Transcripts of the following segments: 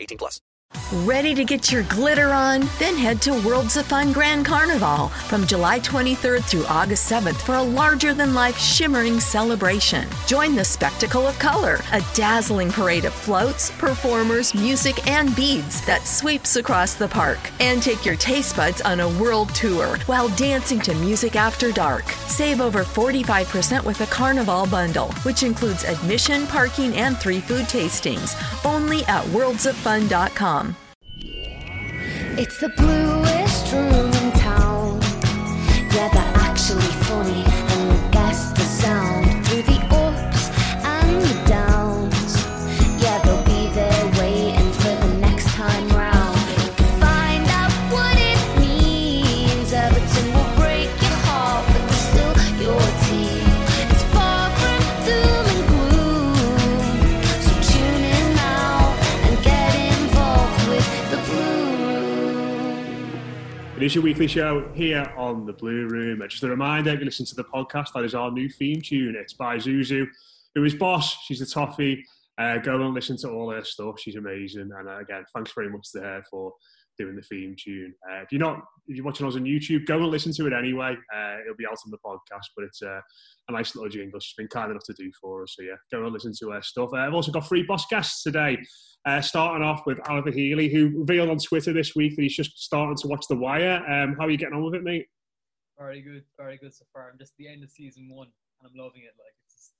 18 plus. Ready to get your glitter on? Then head to Worlds of Fun Grand Carnival from July 23rd through August 7th for a larger than life shimmering celebration. Join the spectacle of color, a dazzling parade of floats, performers, music, and beads that sweeps across the park. And take your taste buds on a world tour while dancing to music after dark. Save over 45% with a Carnival bundle, which includes admission, parking, and three food tastings. Only at worldsoffun.com. It's the bluest room in town. Yeah, they're actually funny, is your weekly show here on the Blue Room. And just a reminder, if you listen to the podcast, that is our new theme tune. It's by Zuzu, who is boss. She's the toffee. Uh, go and listen to all her stuff. She's amazing. And uh, again, thanks very much to her for doing the theme tune. Uh, if you're not, if you're watching us on YouTube, go and listen to it anyway. Uh, it'll be out on the podcast, but it's uh, a nice little jingle. She's been kind enough to do for us. So yeah, go and listen to her stuff. Uh, I've also got three boss guests today. Uh, starting off with Oliver Healy, who revealed on Twitter this week that he's just starting to watch The Wire. Um, how are you getting on with it, mate? Very good, very good so far. I'm just at the end of season one, and I'm loving it. Like it's just,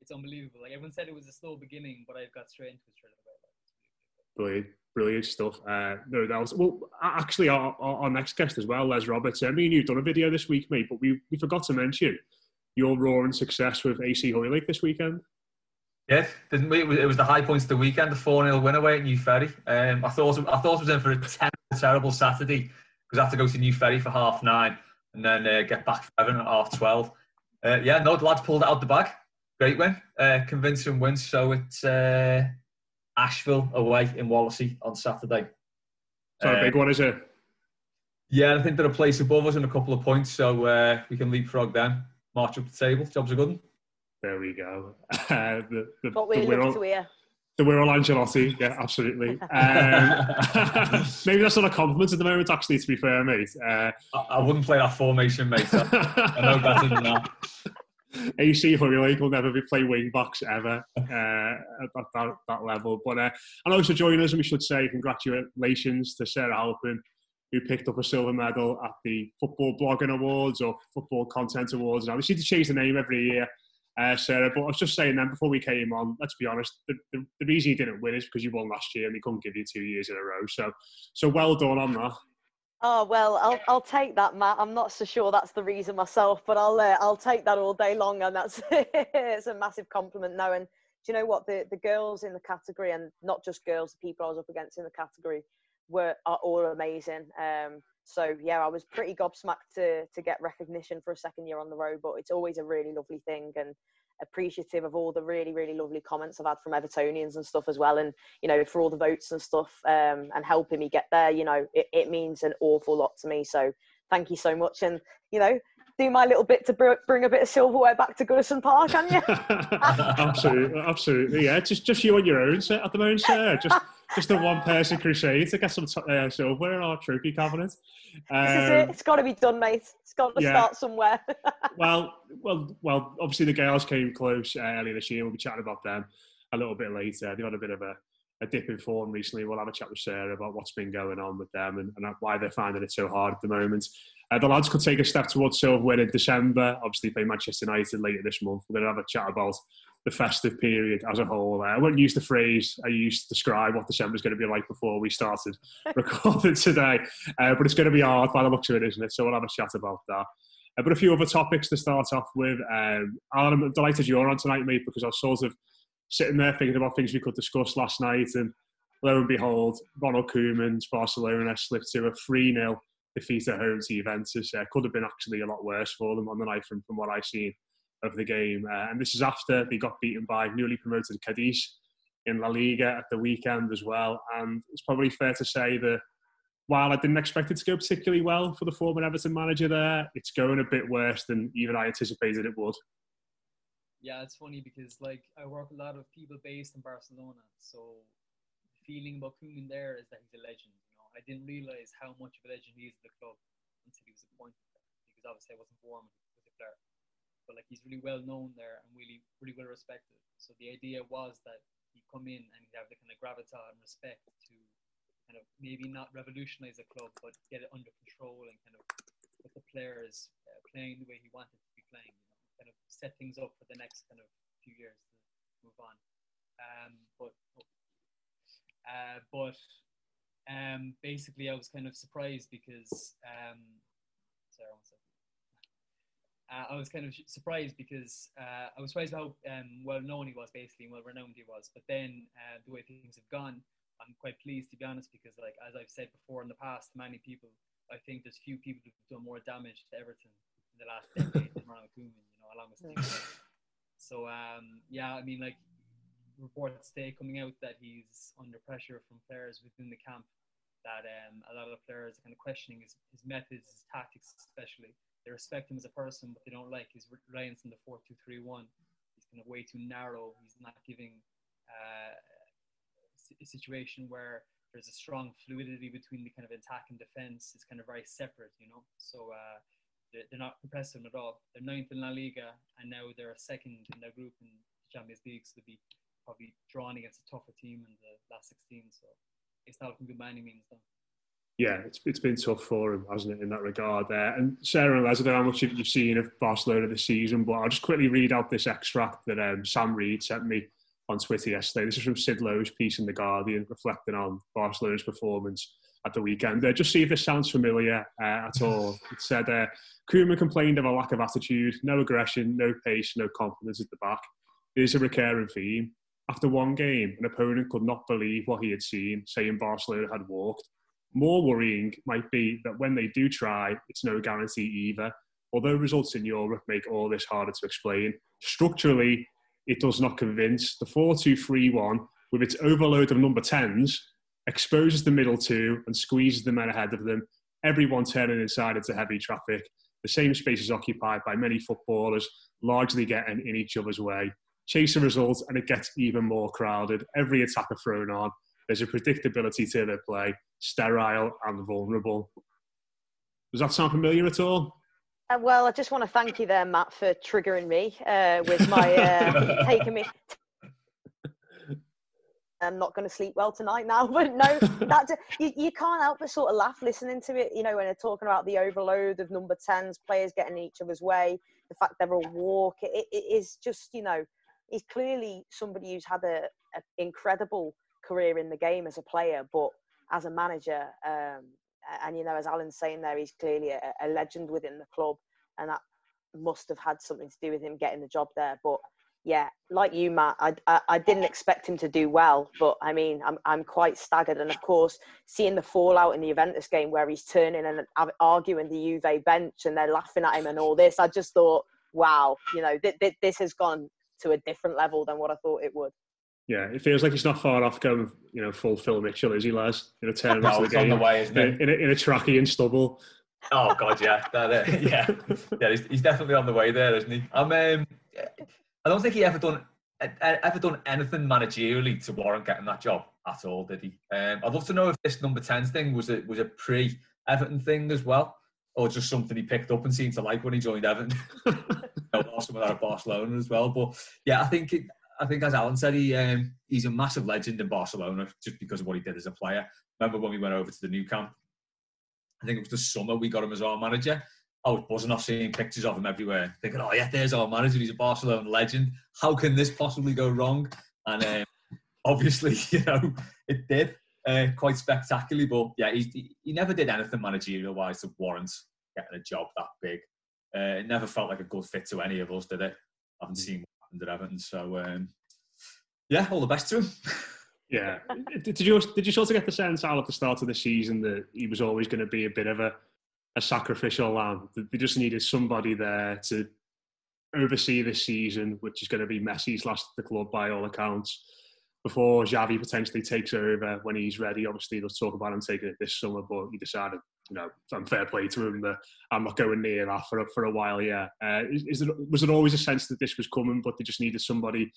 it's unbelievable. Like everyone said, it was a slow beginning, but I've got straight into it straight away. Like, it's really good. Brilliant, brilliant stuff. Uh, no, that was well. Actually, our, our, our next guest as well, Les Roberts. I mean, you've done a video this week, mate, but we, we forgot to mention your roaring success with AC Hoylake this weekend. Yeah, didn't we? It was, the high points of the weekend, the 4 0 win away at New Ferry. Um, I thought I thought it was in for a terrible, terrible Saturday because I had to go to New Ferry for half nine and then uh, get back for Everton at half 12. Uh, yeah, no, the lads pulled it out the bag. Great win, uh, convincing win. So it's uh, Asheville away in Wallasey on Saturday. So a Uh, big one, is it? Yeah, I think they're a place above us in a couple of points, so uh, we can leapfrog them, march up the table. Job's a good one. There we go. Uh, the, the, What we the love Wirral- to hear. The Wirral Ancelotti, yeah, absolutely. Um, maybe that's not a compliment at the moment, actually, to be fair, mate. Uh, I, I wouldn't play that formation, mate. I, I know better than that. AC Hoylake will never be play wing backs ever uh, at that, that, that level. But uh, and also joining us, and we should say congratulations to Sarah Halpin, who picked up a silver medal at the Football Blogging Awards or Football Content Awards. Now they seem to change the name every year, uh, Sarah. But I was just saying then before we came on, let's be honest, the, the, the reason you didn't win is because you won last year and they couldn't give you two years in a row. So so well done on that. Oh well, I'll I'll take that, Matt. I'm not so sure that's the reason myself, but I'll uh, I'll take that all day long, and that's it's a massive compliment. No, and do you know what the the girls in the category, and not just girls, the people I was up against in the category, were are all amazing. Um, so yeah, I was pretty gobsmacked to to get recognition for a second year on the road, but it's always a really lovely thing, and appreciative of all the really, really lovely comments I've had from Evertonians and stuff as well. And, you know, for all the votes and stuff um, and helping me get there, you know, it, it means an awful lot to me. So thank you so much. And, you know, do my little bit to br- bring a bit of silverware back to Goodison Park, can you? absolutely, absolutely. Yeah, just just you on your own set at the moment, sir. Just just a one person crusade to get some t- uh, silverware in our trophy cabinet. this is it. Um, It's got to be done, mate. It's got to yeah. start somewhere. well, well, well. Obviously, the girls came close uh, earlier this year. We'll be chatting about them a little bit later. They've had a bit of a, a dip in form recently. We'll have a chat with Sarah about what's been going on with them and, and why they're finding it so hard at the moment. Uh, the lads could take a step towards silverware in December. Obviously, play Manchester United later this month. We're going to have a chat about the festive period as a whole. I won't use the phrase I used to describe what December is going to be like before we started recording today, uh, but it's going to be hard by the looks of it, isn't it? So we'll have a chat about that. Uh, but a few other topics to start off with. Um, Alan, I'm delighted you're on tonight, mate, because I was sort of sitting there thinking about things we could discuss last night, and lo and behold, Ronald Koeman's Barcelona slipped to a 3 0 defeat at home to Juventus. Uh, could have been actually a lot worse for them on the night from, from what I've seen of the game. Uh, and this is after they got beaten by newly promoted Cadiz in La Liga at the weekend as well. And it's probably fair to say that while I didn't expect it to go particularly well for the former Everton manager there, it's going a bit worse than even I anticipated it would. Yeah, it's funny because like I work a lot of people based in Barcelona, so the feeling about Koeman there is that he's a legend. You know, I didn't realize how much of a legend he is at the club until he was appointed because obviously I wasn't born with a player. But like he's really well known there and really, really well respected. So the idea was that he'd come in and he'd have the kind of gravitas and respect to kind of maybe not revolutionize the club, but get it under control and kind of get the players uh, playing the way he wanted to be playing. You know, kind of set things up for the next kind of few years to move on. Um, but uh, but um, basically, I was kind of surprised because um, sorry, one. Uh, I was kind of surprised because uh, I was surprised how um, well known he was, basically, and well renowned he was. But then uh, the way things have gone, I'm quite pleased to be honest, because like as I've said before in the past, many people, I think there's few people who've done more damage to Everton in the last decade than Ronald Koeman, you know, along with. Bruce. So um, yeah, I mean, like reports today coming out that he's under pressure from players within the camp. That um, a lot of players are kind of questioning his, his methods, his tactics, especially. They respect him as a person, but they don't like his reliance on the four-two-three-one. He's kind of way too narrow. He's not giving uh, a situation where there's a strong fluidity between the kind of attack and defense. It's kind of very separate, you know. So uh, they're, they're not impressive at all. They're ninth in La Liga, and now they're second in their group in the Champions League. So they'll be probably drawn against a tougher team in the last 16. So it's not looking good by any means, though. Yeah, it's, it's been tough for him, hasn't it, in that regard there. And Sarah and Les, I don't know how much you've seen of Barcelona this season, but I'll just quickly read out this extract that um, Sam Reed sent me on Twitter yesterday. This is from Sid Lowe's piece in The Guardian, reflecting on Barcelona's performance at the weekend. Uh, just see if this sounds familiar uh, at all. It said, uh, complained of a lack of attitude, no aggression, no pace, no confidence at the back. It is a recurring theme. After one game, an opponent could not believe what he had seen, saying Barcelona had walked. More worrying might be that when they do try, it's no guarantee either. Although results in Europe make all this harder to explain, structurally, it does not convince. The 4 2 3 1, with its overload of number 10s, exposes the middle two and squeezes the men ahead of them, everyone turning inside into heavy traffic. The same space is occupied by many footballers, largely getting in each other's way. Chase a result, and it gets even more crowded. Every attacker thrown on. There's a predictability to their play, sterile and vulnerable. Does that sound familiar at all? Uh, well, I just want to thank you there, Matt, for triggering me uh, with my uh, taking me. I'm not going to sleep well tonight now, but no, that you, you can't help but sort of laugh listening to it. You know, when they're talking about the overload of number tens, players getting in each other's way, the fact they're all walk, it, it is just you know, he's clearly somebody who's had a, a incredible career in the game as a player, but as a manager, um, and you know, as Alan's saying there, he's clearly a, a legend within the club, and that must have had something to do with him getting the job there. But yeah, like you, Matt, I, I, I didn't expect him to do well, but I mean, I'm, I'm quite staggered. And of course, seeing the fallout in the Juventus game where he's turning and arguing the Juve bench and they're laughing at him and all this, I just thought, wow, you know, th- th- this has gone to a different level than what I thought it would. Yeah, it feels like he's not far off going, you know, full Phil Mitchell, is he, Les? You know, turning No, the game the way, isn't it? in, in, a, in a trackie and stubble. Oh God, yeah, that, uh, yeah, yeah. He's, he's definitely on the way there, isn't he? I'm. Um, I don't think he ever done ever done anything managerially to warrant getting that job at all, did he? Um, I'd love to know if this number 10 thing was a was a pre Everton thing as well, or just something he picked up and seemed to like when he joined Everton. you know, or some of that Barcelona as well. But yeah, I think it, I think as Alan said, he um, he's a massive legend in Barcelona just because of what he did as a player. Remember when we went over to the Nou Camp? I think it was the summer we got him as our manager. I was buzzing off seeing pictures of him everywhere, thinking, "Oh yeah, there's our manager. He's a Barcelona legend. How can this possibly go wrong?" And um, obviously, you know, it did uh, quite spectacularly. But yeah, he, he never did anything managerial wise to warrant getting a job that big. Uh, it never felt like a good fit to any of us, did it? I haven't seen what happened at Everton, so um, yeah, all the best to him. Yeah. did you did you sort of get the sense Al at the start of the season that he was always going to be a bit of a, a sacrificial lamb? They just needed somebody there to oversee this season, which is going to be Messi's last at the club by all accounts. Before Xavi potentially takes over when he's ready, obviously they'll talk about him taking it this summer, but he decided, you know, I'm fair play to him that I'm not going near that for for a while. Yeah, uh, is, is there, was there always a sense that this was coming, but they just needed somebody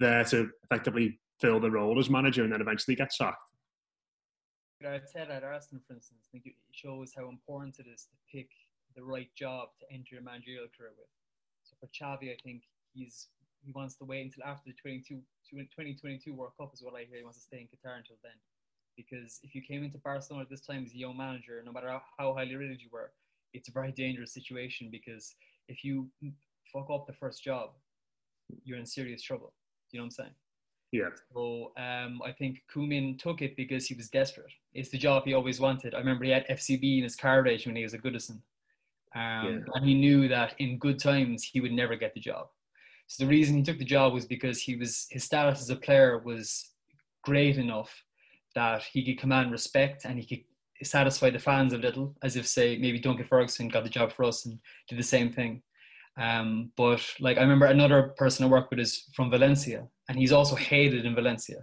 there to effectively fill the role as manager and then eventually get sacked? I'd say at Arsenal, for instance, I think it shows how important it is to pick the right job to enter your managerial career with. So for Xavi, I think he's he wants to wait until after the 22, 2022 World Cup is what I hear. He wants to stay in Qatar until then. Because if you came into Barcelona at this time as a young manager, no matter how, how highly rated you were, it's a very dangerous situation because if you fuck up the first job, you're in serious trouble. Do you know what I'm saying? Yeah. So um, I think Koeman took it because he was desperate. It's the job he always wanted. I remember he had FCB in his card age when he was at Goodison. Um, And he knew that in good times he would never get the job. So the reason he took the job was because he was his status as a player was great enough that he could command respect and he could satisfy the fans a little, as if say maybe Duncan Ferguson got the job for us and did the same thing. Um, but like I remember another person I worked with is from Valencia, and he's also hated in Valencia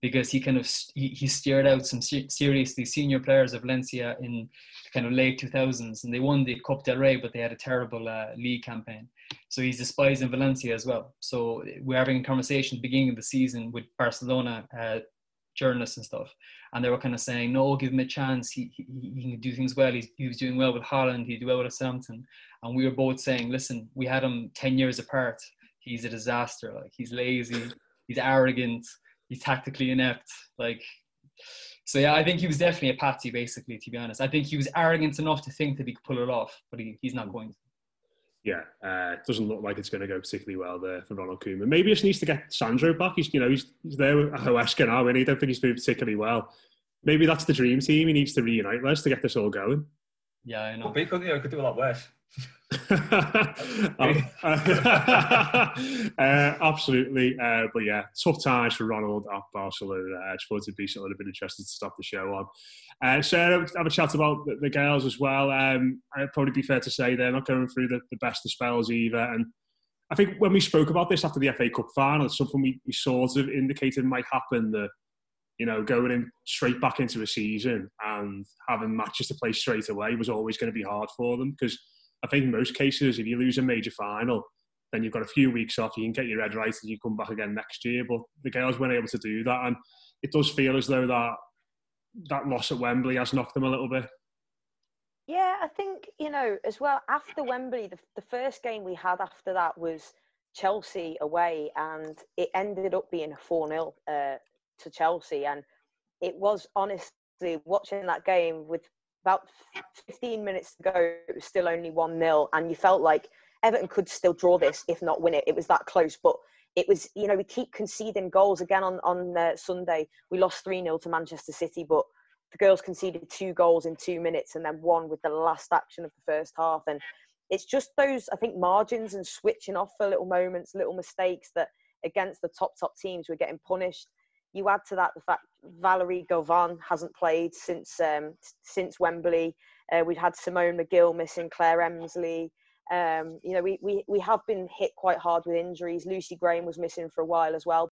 because he kind of he, he steered out some se- seriously senior players of Valencia in kind of late 2000s, and they won the Copa del Rey, but they had a terrible uh, league campaign. So he's despised in Valencia as well. So we're having a conversation at the beginning of the season with Barcelona uh, journalists and stuff, and they were kind of saying, "No, give him a chance. He he, he can do things well. He's, he was doing well with Holland. He did well with Southampton." And we were both saying, "Listen, we had him ten years apart. He's a disaster. Like he's lazy. He's arrogant. He's tactically inept. Like." So yeah, I think he was definitely a patsy, basically. To be honest, I think he was arrogant enough to think that he could pull it off, but he, he's not hmm. going to. Yeah, uh, it doesn't look like it's going to go particularly well there for Ronald Koeman. Maybe he just needs to get Sandro back. He's, you know, he's, he's there with Huesca now, and I don't think he's doing particularly well. Maybe that's the dream team. He needs to reunite us to get this all going. Yeah, I know. Well, couldn't you? Could do a lot worse. Um, uh, absolutely. Uh, but yeah, tough times for Ronald at Barcelona. I thought it'd be something I'd been interested to stop the show on. Uh, Sarah, have a chat about the, the girls as well. Um, I'd probably be fair to say they're not going through the, the best of spells either. And I think when we spoke about this after the FA Cup final, it's something we, we sort of indicated might happen that, you know, going in straight back into a season and having matches to play straight away was always going to be hard for them because I think in most cases, if you lose a major final, then you've got a few weeks off. You can get your head right and you come back again next year. But the girls weren't able to do that, and it does feel as though that that loss at Wembley has knocked them a little bit. Yeah, I think, you know, as well, after Wembley, the, the first game we had after that was Chelsea away, and it ended up being a 4 0 uh, to Chelsea. And it was honestly watching that game with about 15 minutes to go, it was still only 1 0, and you felt like Everton could still draw this, if not win it. It was that close, but it was, you know, we keep conceding goals again on, on uh, Sunday. We lost 3 0 to Manchester City, but the girls conceded two goals in two minutes and then one with the last action of the first half. And it's just those, I think, margins and switching off for little moments, little mistakes that against the top, top teams we're getting punished. You add to that the fact Valérie Gauvin hasn't played since um, since Wembley. Uh, we've had Simone Magill missing, Claire Emslie. Um, you know, we, we, we have been hit quite hard with injuries. Lucy Graham was missing for a while as well.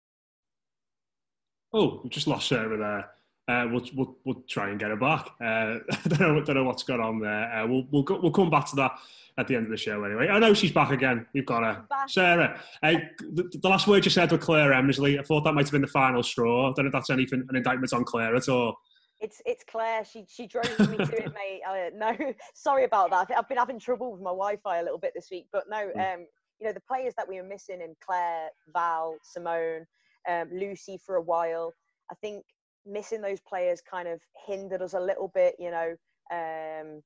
Oh, we just lost Sarah there. Uh, we'll, we'll, we'll try and get her back. Uh, I don't know, don't know what's going on there. Uh, we'll, we'll, go, we'll come back to that at the end of the show anyway. I know she's back again. We've got her. Sarah, uh, the, the, last word you said with Claire Emslie, I thought that might have been the final straw. I don't know if that's anything, an indictment on Claire at all. It's it's Claire. She she drove me to it, mate. Uh, no, sorry about that. I've been having trouble with my Wi-Fi a little bit this week, but no. Hmm. Um, you know the players that we were missing in Claire, Val, Simone, um, Lucy for a while. I think missing those players kind of hindered us a little bit. You know, um,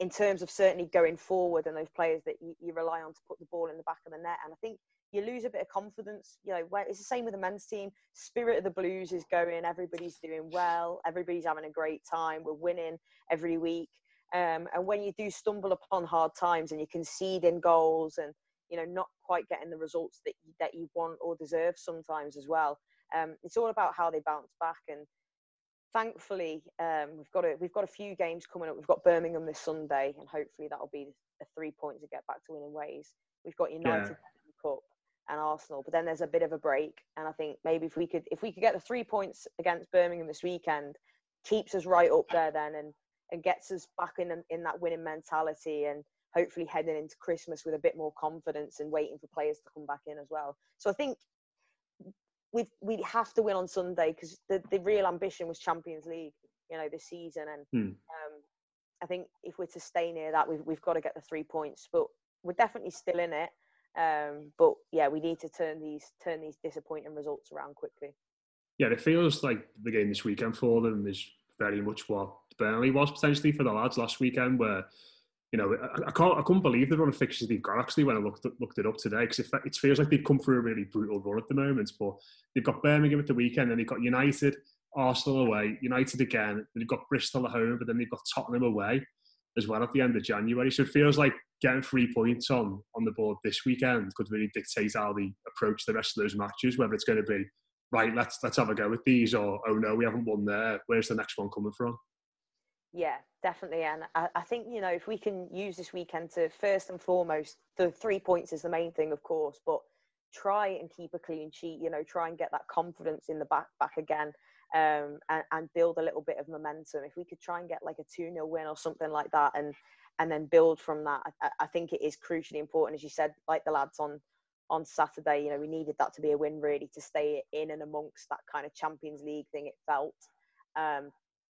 in terms of certainly going forward and those players that you, you rely on to put the ball in the back of the net. And I think you lose a bit of confidence. You know, it's the same with the men's team. Spirit of the Blues is going. Everybody's doing well. Everybody's having a great time. We're winning every week. Um, and when you do stumble upon hard times and you concede in goals and you know not quite getting the results that that you want or deserve sometimes as well, um, it's all about how they bounce back. And thankfully, um, we've got a we've got a few games coming up. We've got Birmingham this Sunday, and hopefully that'll be a three point to get back to winning ways. We've got United Yeah. Cup and Arsenal, but then there's a bit of a break. And I think maybe if we could if we could get the three points against Birmingham this weekend, keeps us right up there then, and and gets us back in in that winning mentality, and hopefully heading into Christmas with a bit more confidence and waiting for players to come back in as well. So I think we we have to win on Sunday because the, the real ambition was Champions League, you know, this season. And Hmm. um, I think if we're to stay near that, we've we've got to get the three points. But we're definitely still in it. Um, but yeah, we need to turn these turn these disappointing results around quickly. Yeah, it feels like the game this weekend for them is very much what Burnley was potentially for the lads last weekend, where you know I, I can't I couldn't believe the run of fixtures they've got actually when I looked looked it up today because it, it feels like they've come through a really brutal run at the moment. But they've got Birmingham at the weekend, and they've got United, Arsenal away, United again, then they've got Bristol at home, but then they've got Tottenham away as well at the end of January. So it feels like getting three points on on the board this weekend could really dictate how they approach the rest of those matches, whether it's going to be right, let's let's have a go with these, or oh no, we haven't won there. Where's the next one coming from? Yeah, definitely. And I, I think, you know, if we can use this weekend to first and foremost, the three points is the main thing, of course, but try and keep a clean sheet, you know, try and get that confidence in the back back again um, and, and build a little bit of momentum. If we could try and get like a 2 0 win or something like that and and then build from that, I, I think it is crucially important, as you said, like the lads on on Saturday, you know, we needed that to be a win really to stay in and amongst that kind of Champions League thing. It felt um,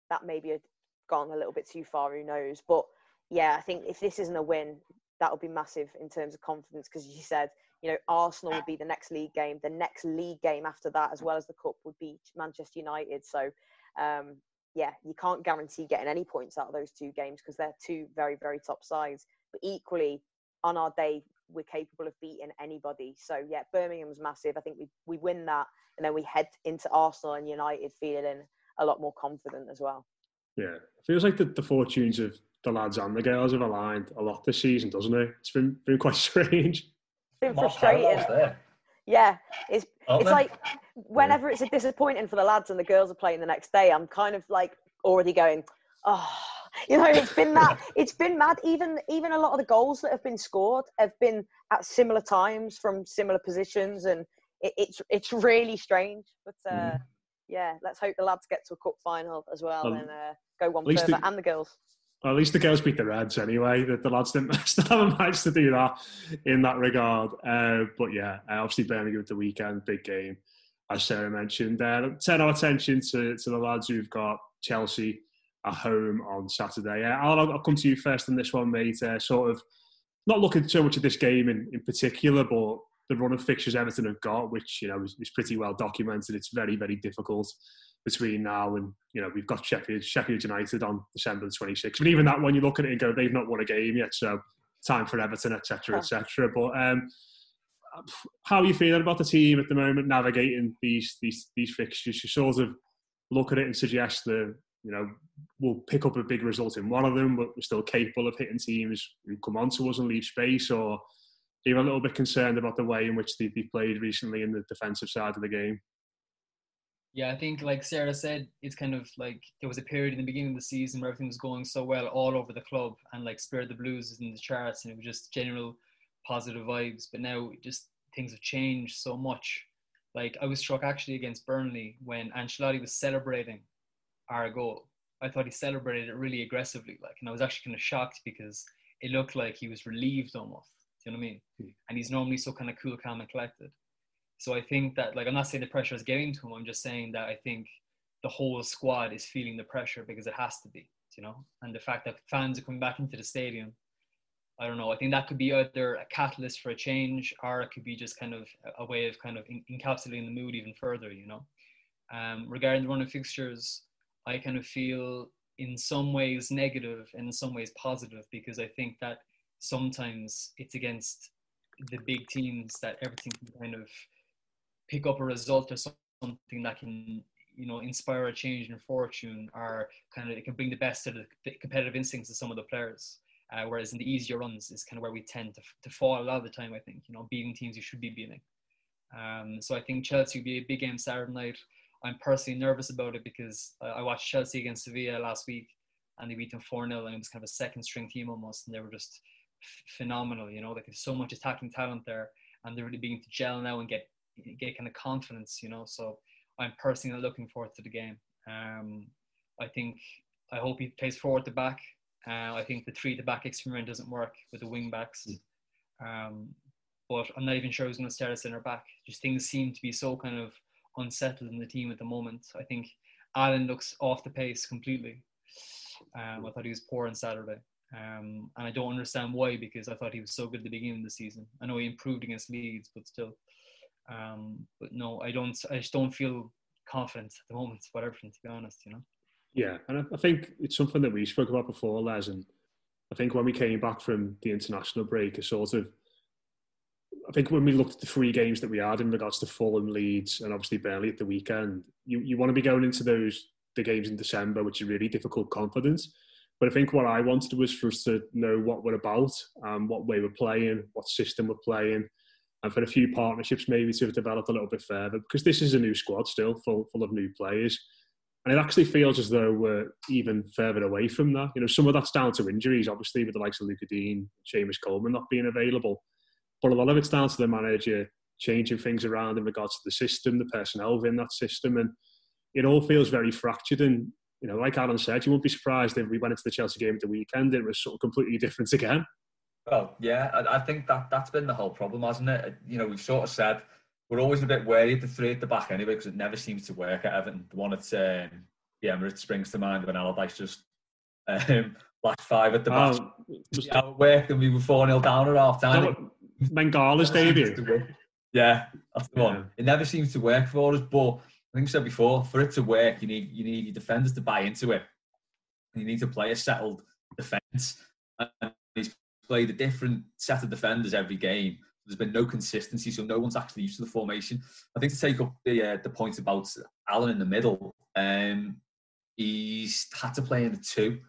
that maybe had gone a little bit too far. Who knows? But yeah, I think if this isn't a win, that would be massive in terms of confidence because you said, you know, Arsenal would be the next league game. The next league game after that, as well as the cup, would be Manchester United. So um, yeah, you can't guarantee getting any points out of those two games because they're two very, very top sides. But equally, on our day, we're capable of beating anybody. So yeah, Birmingham's massive. I think we we win that, and then we head into Arsenal and United feeling a lot more confident as well. Yeah, it feels like the, the fortunes of the lads and the girls have aligned a lot this season, doesn't it? It's been been quite strange. It's been frustrating. Yeah, it's Aren't it's there? like whenever it's a disappointing for the lads and the girls are playing the next day, I'm kind of like already going, oh, you know, it's been that, it's been mad. Even even a lot of the goals that have been scored have been at similar times from similar positions, and it, it's it's really strange. But uh, Mhm. Yeah, let's hope the lads get to a cup final as well Um, and uh, go one further, the- and the girls. Well, at least the girls beat the Reds anyway. The, the lads didn't still haven't managed to do that in that regard. Uh, but yeah, uh, obviously Birmingham at the weekend, big game, as Sarah mentioned. Uh, turn our attention to, to the lads who've got Chelsea at home on Saturday. Uh, I'll, I'll come to you first on this one, mate. Uh, sort of not looking so much at this game in, in particular, but the run of fixtures Everton have got, which you know is, is pretty well documented. It's very, very difficult between now and you know we've got Sheffield Sheffield United on December the 26th. But even that, one, you look at it and go, they've not won a game yet, so time for Everton, etc., etc. But um, how are you feeling about the team at the moment, navigating these these these fixtures? You sort of look at it and suggest that you know we'll pick up a big result in one of them, but we're still capable of hitting teams who come on to us and leave space, or are you a little bit concerned about the way in which they, they played recently in the defensive side of the game? Yeah, I think like Sarah said, it's kind of like there was a period in the beginning of the season where everything was going so well all over the club and like Spirit of the Blues is in the charts and it was just general positive vibes. But now just things have changed so much. Like I was struck actually against Burnley when Ancelotti was celebrating our goal. I thought he celebrated it really aggressively, like, and I was actually kind of shocked because it looked like he was relieved almost. Do you know what I mean? Hmm. And he's normally so kind of cool, calm, and collected. So I think that, like, I'm not saying the pressure is getting to him. I'm just saying that I think the whole squad is feeling the pressure because it has to be, you know. And the fact that fans are coming back into the stadium, I don't know. I think that could be either a catalyst for a change, or it could be just kind of a way of kind of en- encapsulating the mood even further, you know. Um, regarding the run of fixtures, I kind of feel in some ways negative and in some ways positive because I think that sometimes it's against the big teams that everything can kind of pick up a result or something that can you know inspire a change in fortune or kind of it can bring the best of the competitive instincts of some of the players. Uh, whereas in the easier runs is kind of where we tend to, to fall a lot of the time i think you know beating teams you should be beating. Um, so i think chelsea will be a big game saturday night. I'm personally nervous about it because I, watched chelsea against sevilla last week and they beat them 4-0 and it was kind of a second string team almost and they were just phenomenal you know like there's so much attacking talent there and they're really beginning to gel now and get get kind of confidence, you know. So I'm personally looking forward to the game. Um, I think I hope he plays forward to back. Uh, I think the three to back experiment doesn't work with the wing backs. Um, but I'm not even sure who's going to start at centre back. Just things seem to be so kind of unsettled in the team at the moment. I think Allan looks off the pace completely. Um, I thought he was poor on Saturday. Um, and I don't understand why because I thought he was so good at the beginning of the season. I know he improved against Leeds, but still. Um, but no, I don't. I just don't feel confident at the moment about everything. To be honest, you know. Yeah, and I, think it's something that we spoke about before, Les, and I think when we came back from the international break, a sort of, I think when we looked at the three games that we had in regards to Fulham, Leeds, and obviously Burnley at the weekend, you, you want to be going into those the games in December, which is really difficult confidence. But I think what I wanted was for us to know what we're about, um, what way we're playing, what system we're playing, and for a few partnerships maybe to have developed a little bit further because this is a new squad still, full full of new players. And it actually feels as though we're even further away from that. You know, some of that's down to injuries, obviously, with the likes of Luca Digne, Seamus Coleman not being available. But a lot of it's down to the manager changing things around in regards to the system, the personnel within that system. And it all feels very fractured. And, you know, like Alan said, you won't be surprised if we went into the Chelsea game at the weekend, it was sort of completely different again. Well, yeah, I, I think that that's been the whole problem, hasn't it? You know, we've sort of said we're always a bit wary of the three at the back anyway because it never seems to work at Everton. The one at um, the Emirates springs to mind when Allardyce just um, last five at the back. Oh, how it worked and we were 4 0 down at half time. Mangala's debut. Yeah, that's the one. It never seems to work for us, but I think I said before, for it to work, you need you need your defenders to buy into it. You need to play a settled defence. And he's played a different set of defenders every game. There's been no consistency, so no one's actually used to the formation. I think to take up the uh, the point about Allan in the middle, um, he's had to play in the two,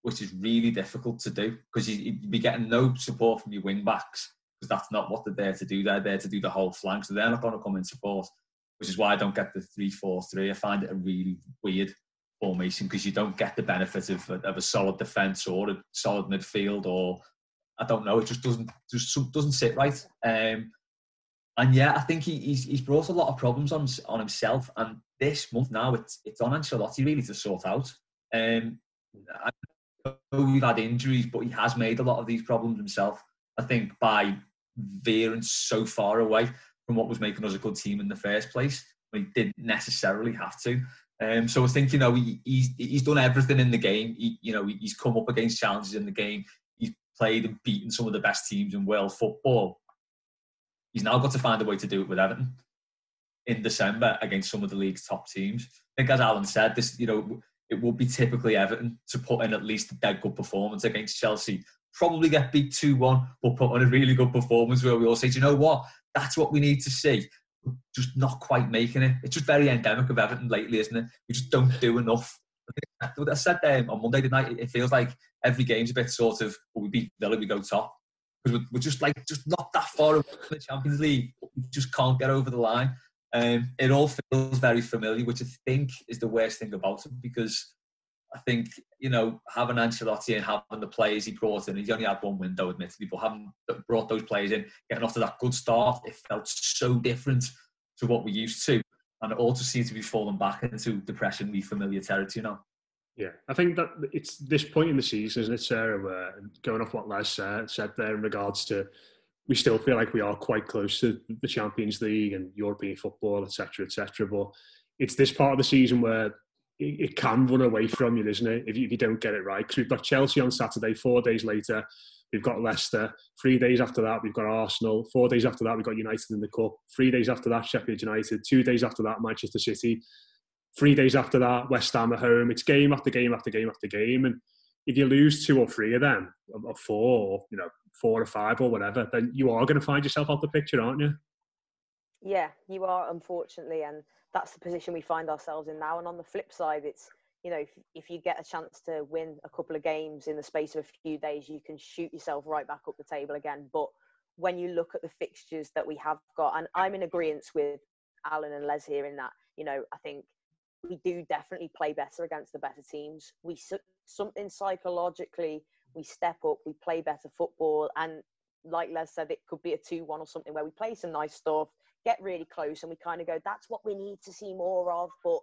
which is really difficult to do because you'd be getting no support from your wing backs because that's not what they're there to do. They're there to do the whole flank, so they're not going to come in support. Which is why I don't get the three-four-three. I find it a really weird formation because you don't get the benefit of, of a solid defence or a solid midfield or I don't know. It just doesn't just doesn't sit right. Um, and yeah, I think he, he's he's brought a lot of problems on on himself. And this month now, it's it's on Ancelotti really to sort out. Um, I know we've had injuries, but he has made a lot of these problems himself. I think by veering so far away from what was making us a good team in the first place, We didn't necessarily have to. Um, so I think you know he, he's he's done everything in the game. He, you know he's come up against challenges in the game. He's played and beaten some of the best teams in world football. He's now got to find a way to do it with Everton in December against some of the league's top teams. I think, as Alan said, this you know it will be typically Everton to put in at least a dead good performance against Chelsea. Probably get beat two one, but put on a really good performance where we all say, Do you know what? That's what we need to see. We're just not quite making it. It's just very endemic of Everton lately, isn't it? We just don't do enough. I said um, on Monday night, it feels like every game's a bit sort of, well, we beat Villa, we go top. Because we're, we're, just like, just not that far away from the Champions League. We just can't get over the line. Um, it all feels very familiar, which I think is the worst thing about it because I think, you know, having Ancelotti and having the players he brought in, he's only had one window, admittedly, but having brought those players in, getting off to that good start, it felt so different to what we used to. And it all just seems to be falling back into depression, familiar territory now. Yeah, I think that it's this point in the season, isn't it, Sarah, where going off what Les said, said there in regards to we still feel like we are quite close to the Champions League and European football, etc., etc. But it's this part of the season where it, can run away from you, isn't it, if you, if you don't get it right? Because we've got Chelsea on Saturday, four days later, we've got Leicester. Three days after that, we've got Arsenal. Four days after that, we've got United in the Cup. Three days after that, Sheffield United. Two days after that, Manchester City. Three days after that, West Ham at home. It's game after game after game after game. And if you lose two or three of them, or four, or you know, four or five or whatever, then you are going to find yourself out the picture, aren't you? Yeah, you are, unfortunately, and that's the position we find ourselves in now. And on the flip side, it's you know, if, if you get a chance to win a couple of games in the space of a few days, you can shoot yourself right back up the table again. But when you look at the fixtures that we have got, and I'm in agreement with Alan and Les here in that, you know, I think we do definitely play better against the better teams. We something psychologically we step up, we play better football, and like Les said, it could be a two-one or something where we play some nice stuff, get really close, and we kind of go, "That's what we need to see more of." But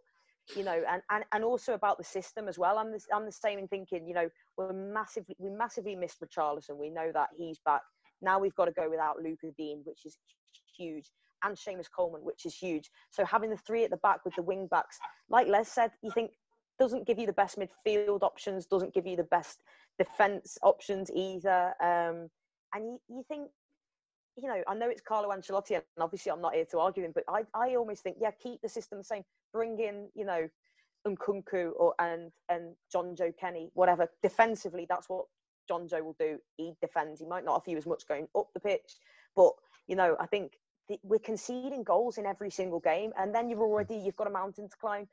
you know, and, and, and also about the system as well. I'm the, I'm the same in thinking, you know, we're massively we massively missed Richarlison. We know that he's back. Now we've got to go without Lucas Digne, which is huge, and Seamus Coleman, which is huge. So having the three at the back with the wing backs, like Les said, you think doesn't give you the best midfield options, doesn't give you the best defence options either. Um, and you, you think, you know, I know it's Carlo Ancelotti, and obviously I'm not here to argue him, but I, I almost think, yeah, keep the system the same. Bring in, you know, Nkounkou or and and Jonjoe Kenny, whatever. Defensively, that's what Jonjoe will do. He defends. He might not have you as much going up the pitch, but you know, I think we're conceding goals in every single game, and then you've already you've got a mountain to climb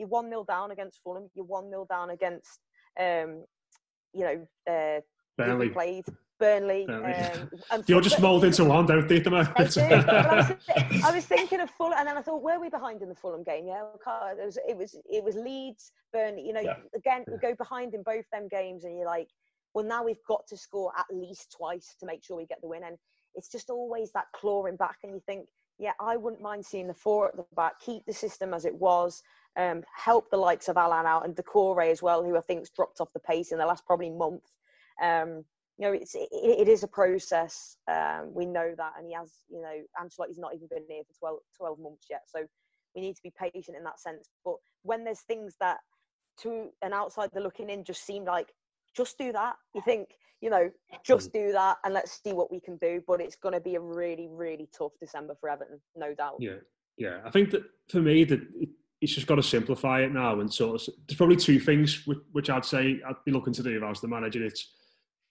you're one 0 down against Fulham. You're one 0 down against, um, you know, uh, Burnley. Played Burnley. Um, You're just mould into one, don't you, at the moment? I, do, I, was, I, was, thinking of Fulham, and then I thought, were we behind in the Fulham game? Yeah, it was. It was. It was Leeds, Burnley. You know, yeah. again, we go behind in both them games, and you're like, well, now we've got to score at least twice to make sure we get the win. And it's just always that clawing back, and you think, yeah, I wouldn't mind seeing the four at the back, keep the system as it was um, help the likes of Alan out and Doucouré as well, who I think's dropped off the pace in the last probably month. Um, you know, it's, it, it is a process. Um, we know that, and he has, you know, Ancelotti's not even been here for 12, 12 months yet, so we need to be patient in that sense. But when there's things that, to an outsider looking in, just seem like just do that. You think, you know, just do that, and let's see what we can do. But it's going to be a really, really tough December for Everton, no doubt. Yeah, yeah. I think that for me, that he's just got to simplify it now and sort of. There's probably two things which, which I'd say I'd be looking to do if I was the manager. It's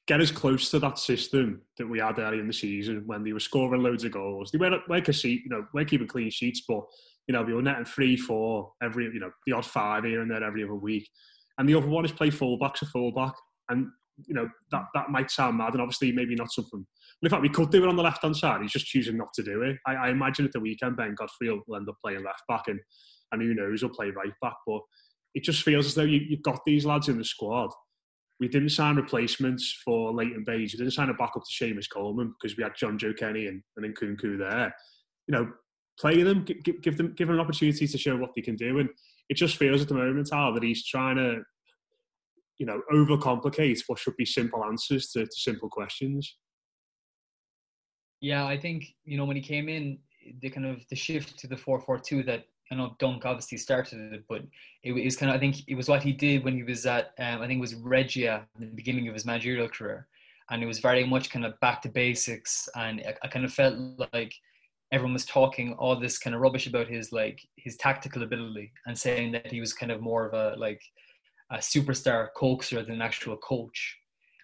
get as close to that system that we had early in the season when they were scoring loads of goals. They weren't like a sheet, you know, we're keeping clean sheets, but you know, we were netting three, four every, you know, the odd five here and there every other week. And the other one is play fullback to fullback. And you know that that might sound mad, and obviously maybe not something. In fact, we could do it on the left hand side. He's just choosing not to do it. I, I imagine at the weekend Ben Godfrey will end up playing left back, and and who knows, he'll play right back. But it just feels as though you, you've got these lads in the squad. We didn't sign replacements for Leighton Baines. We didn't sign a backup to Seamus Coleman because we had Jonjoe Kenny and, and Nkounkou there. You know, play them, give, give them, give them an opportunity to show what they can do. And it just feels at the moment, Al, that he's trying to, you know, overcomplicate what should be simple answers to, to simple questions. Yeah, I think you know when he came in, the kind of the shift to the four four two that I know Dunk obviously started it, but it was kind of I think it was what he did when he was at um, I think it was Regia in the beginning of his managerial career, and it was very much kind of back to basics, and I, I kind of felt like everyone was talking all this kind of rubbish about his like his tactical ability and saying that he was kind of more of a like a superstar coaxer than an actual coach.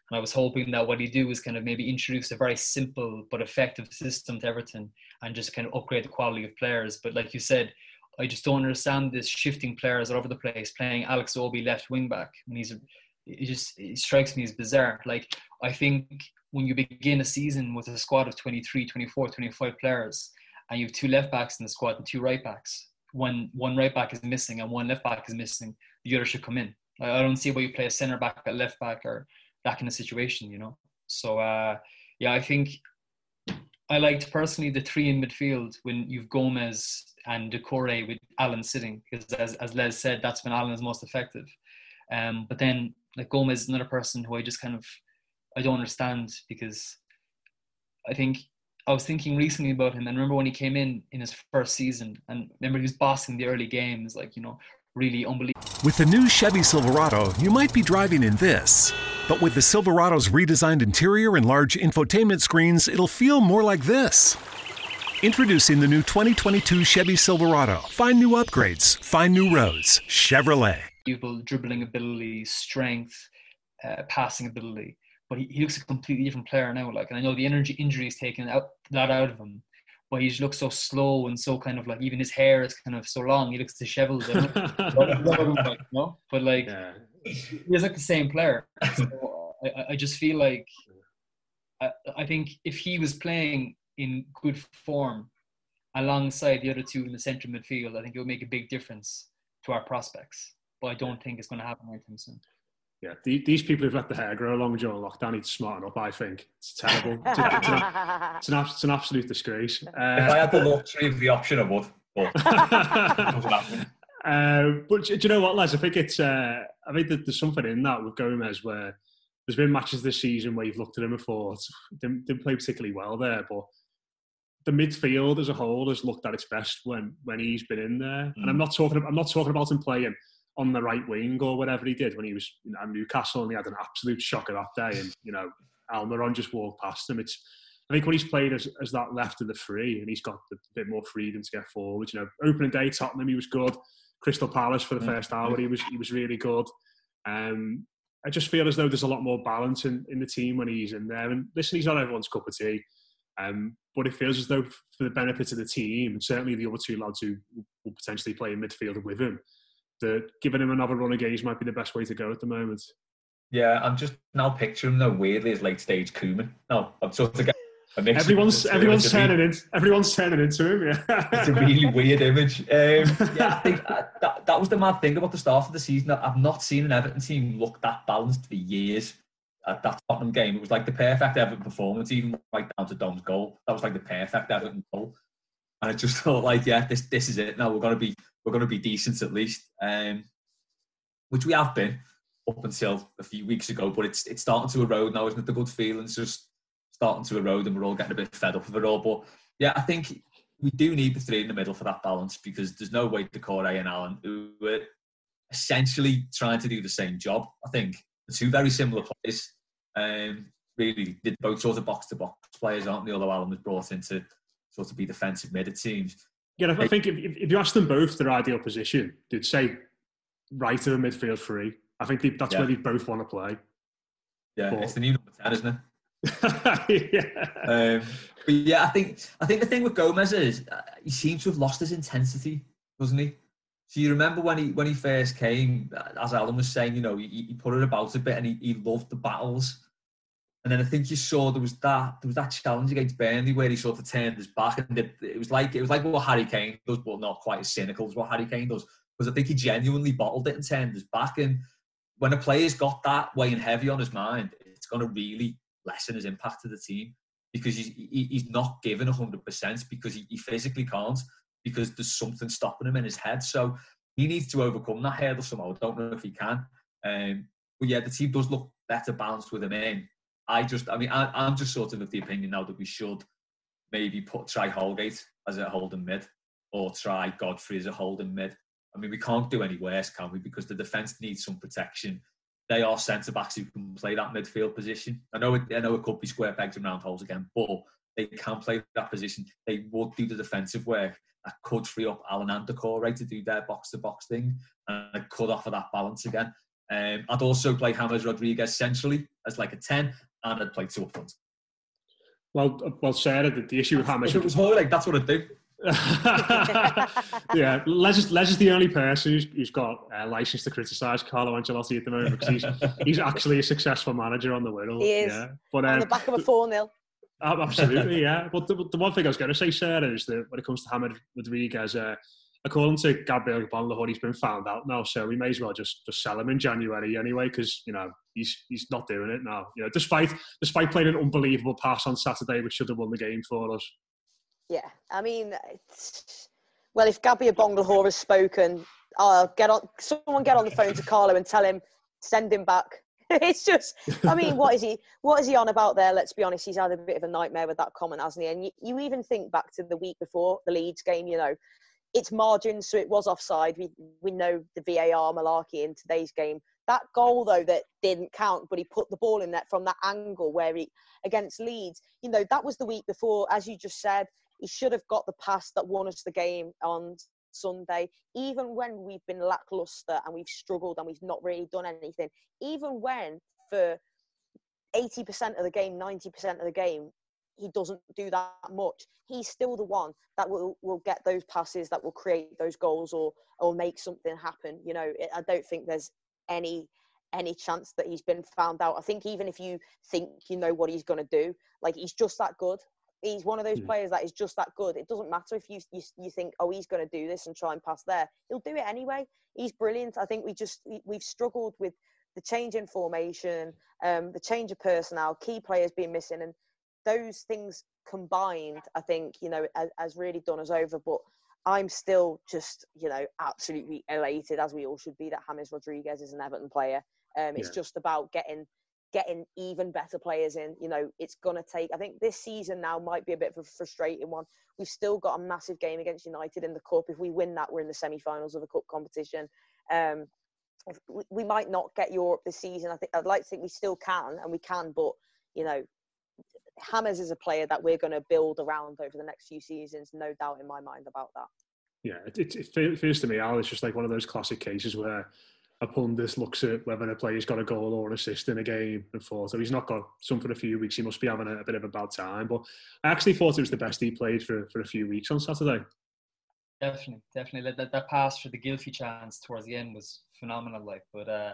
And I was hoping that what he'd do was kind of maybe introduce a very simple but effective system to Everton and just kind of upgrade the quality of players. But like you said, I just don't understand this shifting players all over the place, playing Alex Iwobi left wing back when he's it just it strikes me as bizarre. Like I think when you begin a season with a squad of 23, 24, 25 players and you have two left backs in the squad and two right backs. When one right back is missing and one left back is missing, the other should come in. I don't see why you play a centre back at left back or that kind of situation, you know. So uh, yeah, I think I liked personally the three in midfield when you've Gomes and Doucouré with Alan sitting because as as Les said, that's when Alan is most effective. Um, but then like Gomes is another person who I just kind of I don't understand because I think I was thinking recently about him and remember when he came in in his first season and remember he was bossing the early games like you know really unbelievable. With the new Chevy Silverado, you might be driving in this. But with the Silverado's redesigned interior and large infotainment screens, it'll feel more like this. Introducing the new 2022 Chevy Silverado. Find new upgrades, find new roads. Chevrolet. Dribbling ability, strength, uh, passing ability. But he, he looks a completely different player now. Like, and I know the energy injuries taken out that out of him but he just looks so slow and so kind of like even his hair is kind of so long. He looks disheveled. you know? But like Yeah. he's like the same player. So I, I just feel like I, I think if he was playing in good form alongside the other two in the central midfield, I think it would make a big difference to our prospects. But I don't think it's going to happen anytime soon. Yeah, the, these people who've let the hair grow long during lockdown need to smarten up. I think it's terrible. It's, it's, an, it's, an, it's an absolute disgrace. If I had the luxury of the option, I would. But. Uh, but do you know what, Les? I think it's. Uh, I think that there's something in that with Gomes where there's been matches this season where you've looked at him and thought didn't, didn't play particularly well there, but the midfield as a whole has looked at its best when when he's been in there. And I'm Mm. not talking. I'm not talking about him playing on the right wing or whatever he did when he was you know, at Newcastle and he had an absolute shocker that day. And you know, Almiron just walked past him. It's. I think when he's played as, as that left of the three and he's got a bit more freedom to get forward. You know, opening day Tottenham he was good. Crystal Palace for the Yeah. first hour he was he was really good. Um, I just feel as though there's a lot more balance in, in the team when he's in there. And listen, he's not everyone's cup of tea. Um, but it feels as though for the benefit of the team, and certainly the other two lads who will potentially play in midfield with him, that giving him another run of games might be the best way to go at the moment. Yeah, I'm just now picturing though weirdly as late stage Koeman. No, I'm sort of getting. Everyone's everyone's turning really- in, everyone's turning into him. Yeah, It's a really weird image. Um, yeah, I think that, that was the mad thing about the start of the season. I've not seen an Everton team look that balanced for years. At that Tottenham game, it was like the perfect Everton performance, even right down to Dom's goal. That was like the perfect Everton goal, and it just thought like, yeah, this this is it. Now we're gonna be we're gonna be decent at least, um, which we have been up until a few weeks ago. But it's it's starting to erode now, isn't it? The good feelings just starting to erode, and we're all getting a bit fed up of it all. But yeah, I think we do need the three in the middle for that balance because there's no way Doucouré and Allan, who were essentially trying to do the same job. I think the two very similar players. Um, really, did both sort of box to box players, aren't they? Although Allan was brought in to sort of be defensive mid, it seems. yeah. I think if, if you ask them both their ideal position, they'd say right of the midfield three. I think they, that's Yeah. where they both want to play. Yeah, But- it's the new number ten, isn't it? yeah. Um, but yeah, I think I think the thing with Gomes is uh, he seems to have lost his intensity, doesn't he? So you remember when he when he first came, uh, as Alan was saying, you know, he, he put it about a bit and he, he loved the battles. And then I think you saw there was that there was that challenge against Burnley where he sort of turned his back and it was like it was like what Harry Kane does, but not quite as cynical as what Harry Kane does. Because I think he genuinely bottled it and turned his back. And when a player's got that weighing heavy on his mind, it's going to really lessen his impact to the team because he's, he, he's not given 100% because he, he physically can't because there's something stopping him in his head. So he needs to overcome that hurdle somehow. I don't know if he can. Um, but yeah, the team does look better balanced with him in. I just, I mean, I, I'm just sort of of the opinion now that we should maybe put try Holgate as a holding mid or try Godfrey as a holding mid. I mean, we can't do any worse, can we? Because the defence needs some protection. They are centre backs who can play that midfield position. I know, it, I know it could be square pegs and round holes again, but they can play that position. They would do the defensive work. That could free up Allan and Doucouré to do their box to box thing, and it could offer that balance again. Um, I'd also play James Rodriguez centrally as like a ten, and I'd play two up front. Well, uh, well, Sarah, the, the issue with Hamish. If it was Hoyle, like that's what I'd do. yeah, Les is, Les is the only person who's, who's got a license to criticise Carlo Ancelotti at the moment because he's, he's actually a successful manager on the Wirral. He is. Yeah. But on um, the back of a 4 0. Uh, Absolutely, yeah. But the, the one thing I was going to say, Sarah, is that when it comes to Hames Rodriguez, uh, according to Gabriel Agbonlahor, he's been found out now, so we may as well just just sell him in January anyway, because you know he's he's not doing it now. You know, despite despite playing an unbelievable pass on Saturday, which should have won the game for us. Yeah, I mean, well, if Gabriel Agbonlahor has spoken, uh, get on. Someone get on the phone to Carlo and tell him send him back. it's just, I mean, what is he? What is he on about there? Let's be honest. He's had a bit of a nightmare with that comment, hasn't he? And you, you even think back to the week before the Leeds game. You know, it's margins, so it was offside. We we know the VAR malarkey in today's game. That goal though that didn't count, but he put the ball in there from that angle where he against Leeds. You know, that was the week before, as you just said. He should have got the pass that won us the game on Sunday. Even when we've been lackluster and we've struggled and we've not really done anything, even when for 80% of the game, 90% of the game, he doesn't do that much. He's still the one that will, will get those passes, that will create those goals or or make something happen. You know, I don't think there's any any chance that he's been found out. I think even if you think you know what he's going to do, like he's just that good. He's one of those Hmm. players that is just that good. It doesn't matter if you you, you think oh he's going to do this and try and pass there. He'll do it anyway. He's brilliant. I think we just we- we've struggled with the change in formation, um, the change of personnel, key players being missing, and those things combined, I think, you know, has, has really done us over. But I'm still just, you know, absolutely elated, as we all should be, that James Rodriguez is an Everton player. Um, it's Yeah. just about getting getting even better players in. You know, it's gonna take. I think this season now might be a bit of a frustrating one. We've still got a massive game against United in the cup. If we win that, we're in the semi-finals of the cup competition. Um, we, we might not get Europe this season. I think I'd like to think we still can, and we can. But you know, Hammers is a player that we're going to build around over the next few seasons. No doubt in my mind about that. Yeah, it, it, it feels to me, Al, it's just like one of those classic cases where a pundit looks at whether a player's got a goal or an assist in a game and thought, oh, he's not got some for a few weeks, he must be having a, a bit of a bad time. But I actually thought it was the best he played for, for a few weeks on Saturday. Definitely, definitely. That, that, that pass for the Gylfi chance towards the end was phenomenal. Like, but uh,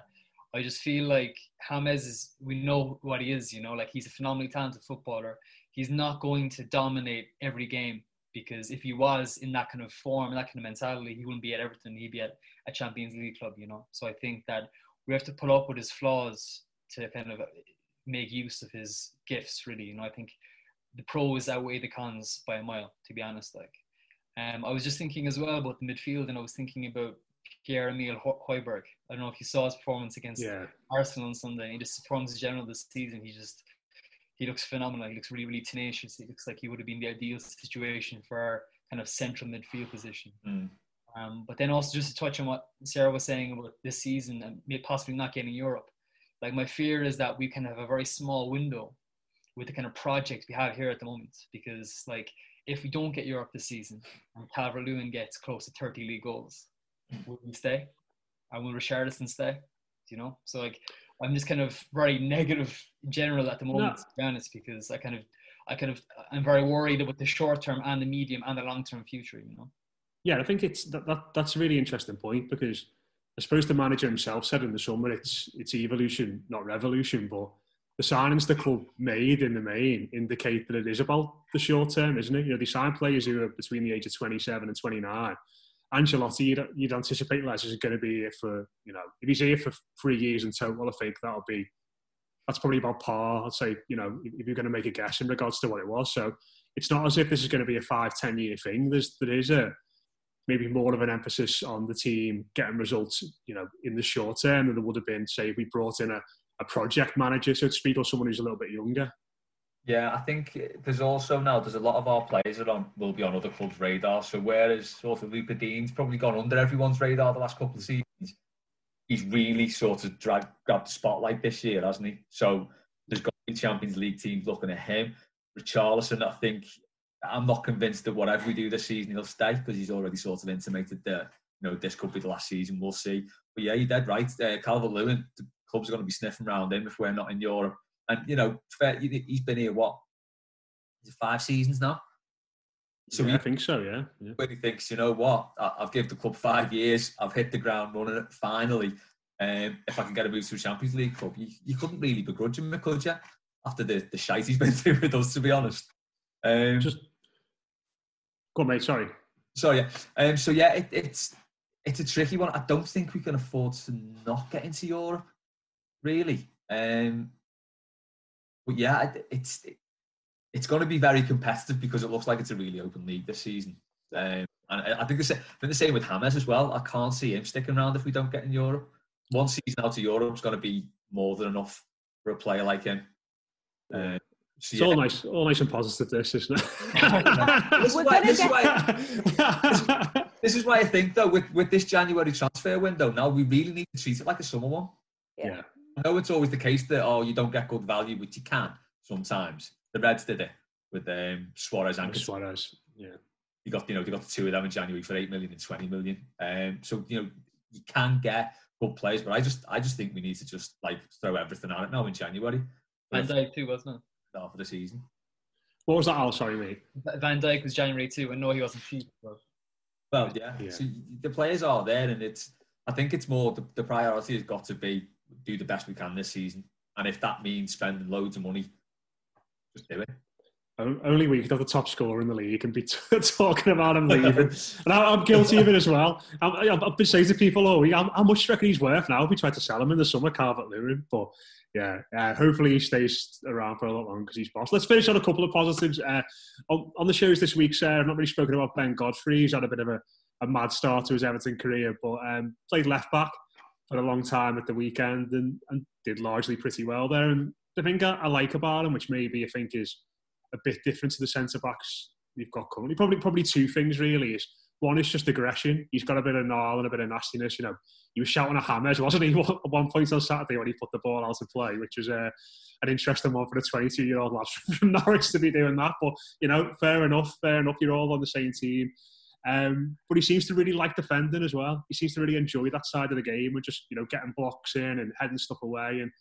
I just feel like James is. We know what he is. You know, like he's a phenomenally talented footballer. He's not going to dominate every game because if he was in that kind of form, that kind of mentality, he wouldn't be at Everton. He'd be at a Champions League club. You know. So I think that we have to put up with his flaws to kind of make use of his gifts. Really, you know. I think the pros outweigh the cons by a mile. To be honest, like. Um, I was just thinking as well about the midfield, and I was thinking about Pierre Emile Højbjerg. I don't know if you saw his performance against Yeah. Arsenal on Sunday. He just performance in general this season. He just he looks phenomenal. He looks really, really tenacious. He looks like he would have been the ideal situation for our kind of central midfield position. Mm. Um, but then also just to touch on what Sarah was saying about this season and possibly not getting Europe. Like my fear is that we can have a very small window with the kind of project we have here at the moment. Because like if we don't get Europe this season and Calvert Lewin gets close to 30 league goals, will we stay? And will Richarlison stay? Do you know? So like I'm just kind of very negative in general at the moment, to be honest, because I kind of I kind of I'm very worried about the short term and the medium and the long term future, you know. Yeah, I think it's that, that that's a really interesting point because I suppose the manager himself said in the summer it's it's evolution, not revolution. But the signings the club made in the main indicate that it is about the short term, isn't it? You know, they sign players who are between the age of 27 and 29. Ancelotti, you'd, you'd anticipate Les is going to be here for, you know, if he's here for three years in total, I think that'll be, that's probably about par. I'd say, you know, if you're going to make a guess in regards to what it was. So it's not as if this is going to be a five, 10 year thing. There's, there is a, maybe more of an emphasis on the team getting results, you know, in the short term than there would have been, say, if we brought in a, a project manager, so to speak, or someone who's a little bit younger. Yeah, I think there's also now there's a lot of our players that on will be on other clubs' radar. So whereas sort of Luca Digne's probably gone under everyone's radar the last couple of seasons, he's really sort of dragged grabbed the spotlight this year, hasn't he? So there's got to be Champions League teams looking at him. Richarlison, I think I'm not convinced that whatever we do this season he'll stay because he's already sort of intimated that you know this could be the last season. We'll see. But yeah, you're dead right. Uh, Calvert Lewin, the clubs are going to be sniffing around him if we're not in Europe. And you know, fair, he's been here what is it five seasons now. So yeah, he, I think so. Yeah. yeah. when he thinks, you know what, I, I've given the club five years, I've hit the ground running it finally. Um, if I can get a move to a Champions League club, you, you couldn't really begrudge him, could you? after the the shite he's been through with us. To be honest, um, just go on, mate. Sorry. So yeah, um, so yeah, it, it's it's a tricky one. I don't think we can afford to not get into Europe, really. Um, but yeah, it's it's going to be very competitive because it looks like it's a really open league this season. Um, and I I think the same, I think the same with James as well. I can't see him sticking around if we don't get in Europe. One season out of Europe is going to be more than enough for a player like him. Um, so It's all nice, all nice and positive. This isn't it? this, is why, this, is why, this is why I think though with, with this January transfer window now we really need to treat it like a summer one. Yeah. I know it's always the case that oh you don't get good value, which you can sometimes. The Reds did it with um, Suarez and Suarez. Yeah. You got you know they got the two of them in January for eight million and twenty million. Um, so you know you can get good players, but I just I just think we need to just like throw everything at it now in January. Van Dijk too, wasn't it? No, for the season. What was that? Al? Sorry, mate. Van Dijk was January too, and no, he wasn't cheap. But Well, yeah. Yeah. So the players are there, and it's. I think it's more the, the priority has got to be do the best we can this season, and if that means spending loads of money, just do it. Only we could have the top scorer in the league and be t- talking about him leaving. and I, I'm guilty of it as well. I've I've been saying to people all week, how, how much do you reckon he's worth now if we tried to sell him in the summer, Calvert Lewin? But yeah, uh, hopefully he stays around for a lot longer because he's boss. Let's finish on a couple of positives. Uh, on, on the shows this week, Sarah, I've not really spoken about Ben Godfrey. He's had a bit of a, a mad start to his Everton career, but um, played left back for a long time at the weekend and, and did largely pretty well there. And the thing I, I like about him, which maybe I think is a bit different to the centre backs we've got currently, probably probably two things really is one is just aggression. He's got a bit of gnarl and a bit of nastiness. You know, he was shouting at James, wasn't he, at one point on Saturday when he put the ball out to play, which was uh, an interesting one for a 22 year old lad from Norwich to be doing that. But, you know, fair enough, fair enough. You're all on the same team. Um, but he seems to really like defending as well. He seems to really enjoy that side of the game and just, you know, getting blocks in and heading stuff away. And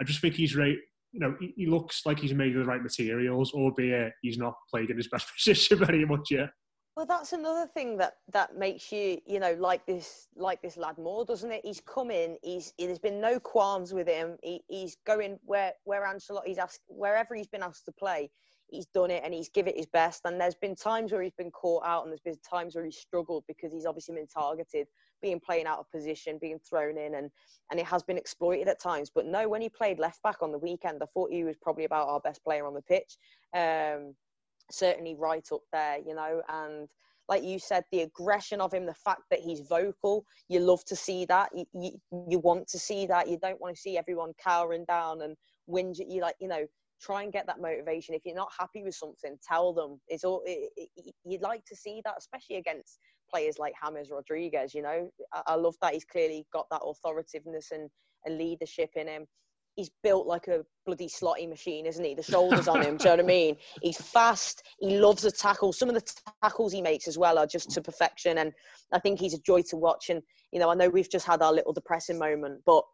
I just think he's right. You know, he, he looks like he's made of the right materials, albeit he's not played in his best position very much yet. Well, that's another thing that that makes you, you know, like this, like this lad more, doesn't it? He's come in. He's there's been no qualms with him. He, he's going where where Ancelotti's asked wherever he's been asked to play. He's done it and he's give it his best. And there's been times where he's been caught out, and there's been times where he's struggled because he's obviously been targeted, being playing out of position, being thrown in, and and it has been exploited at times. But no, when he played left back on the weekend, I thought he was probably about our best player on the pitch. Um, certainly right up there, you know, and like you said, the aggression of him, the fact that he's vocal, you love to see that. You, you, you want to see that. You don't want to see everyone cowering down and whinge at you. Like, you know, try and get that motivation. If you're not happy with something, tell them. It's all, it, it, you'd like to see that, especially against players like James Rodriguez, you know. I, I love that he's clearly got that authoritativeness and, and leadership in him he's built like a bloody slotty machine, isn't he? The shoulders on him, do you know what I mean? He's fast. He loves a tackle. Some of the tackles he makes as well are just to perfection, and I think he's a joy to watch. And you know, I know we've just had our little depressing moment, but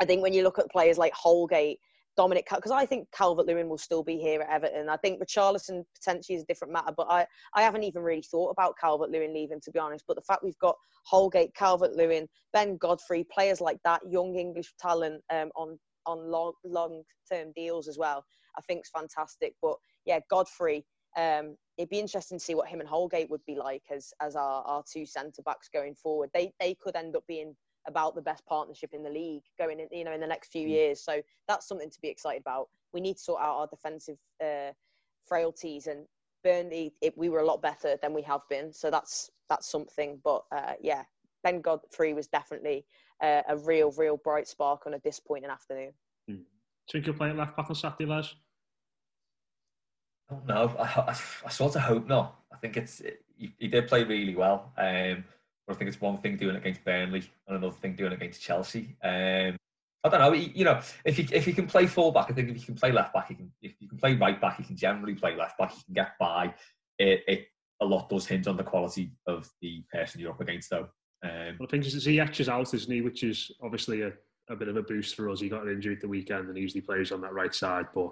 I think when you look at players like Holgate, Dominic, because I think Calvert Lewin will still be here at Everton. I think Richarlison potentially is a different matter, but I, I haven't even really thought about Calvert Lewin leaving, to be honest. But the fact we've got Holgate, Calvert Lewin, Ben Godfrey, players like that, young English talent um, on on long long term deals as well. I think it's fantastic. But yeah, Godfrey, um, it'd be interesting to see what him and Holgate would be like as as our, our two centre backs going forward. They they could end up being about the best partnership in the league going in you know in the next few years. So that's something to be excited about. We need to sort out our defensive uh, frailties and Burnley. It, we were a lot better than we have been. So that's that's something. But uh, yeah, Ben Godfrey was definitely uh, a real, real bright spark on a disappointing afternoon. Do you think he'll play at left back on Saturday, Les? No. I, I, I sort of hope not. I think it's he, he did play really well. Um, but I think it's one thing doing it against Burnley and another thing doing it against Chelsea. Um, I don't know. You know, if you if you can play full back, I think if you can play left back, you can. If you can play right back, you can generally play left back. You can get by. It, it a lot does hinge on the quality of the person you're up against, though. Um, Well, I think Ziyech is out, isn't he? Which is obviously a, a bit of a boost for us. He got an injury at the weekend and he usually plays on that right side. But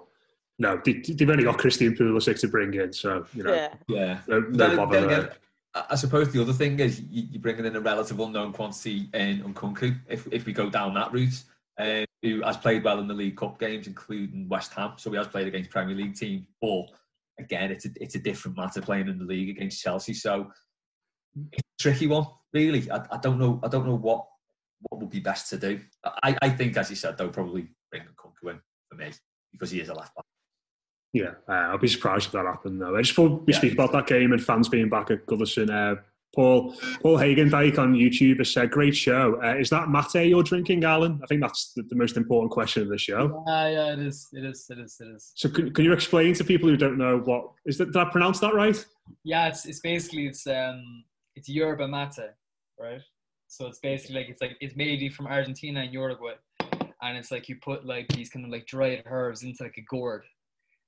no, they, they've only got Christian Pulisic to bring in, so you know, Yeah. Yeah. no, no Then- bother then there. again, I suppose the other thing is you, you're bringing in a relative unknown quantity in Nkounkou if, if we go down that route. uh, who has played well in the League Cup games, including West Ham. So he has played against Premier League teams. But again, it's a, it's a different matter playing in the league against Chelsea. So it's a tricky one, really. I, I don't know. I don't know what what would be best to do. I, I think, as you said, they'll probably bring Nkounkou in for me because he is a left back. Yeah, uh, I'll be surprised if that happened though. I Just before we Yeah. speak about that game and fans being back at Goodison, uh, Paul Paul Hagendijk on YouTube has said, "Great show." Uh, is that mate you're drinking, Alan? I think that's the, the most important question of the show. Yeah, yeah, it is. It is. It is. It is. So, can, can you explain to people who don't know what is that? Did I pronounce that right? Yeah, it's it's basically it's um it's yerba mate, right? So it's basically like it's like it's made from Argentina and Uruguay, and it's like you put like these kind of like dried herbs into like a gourd,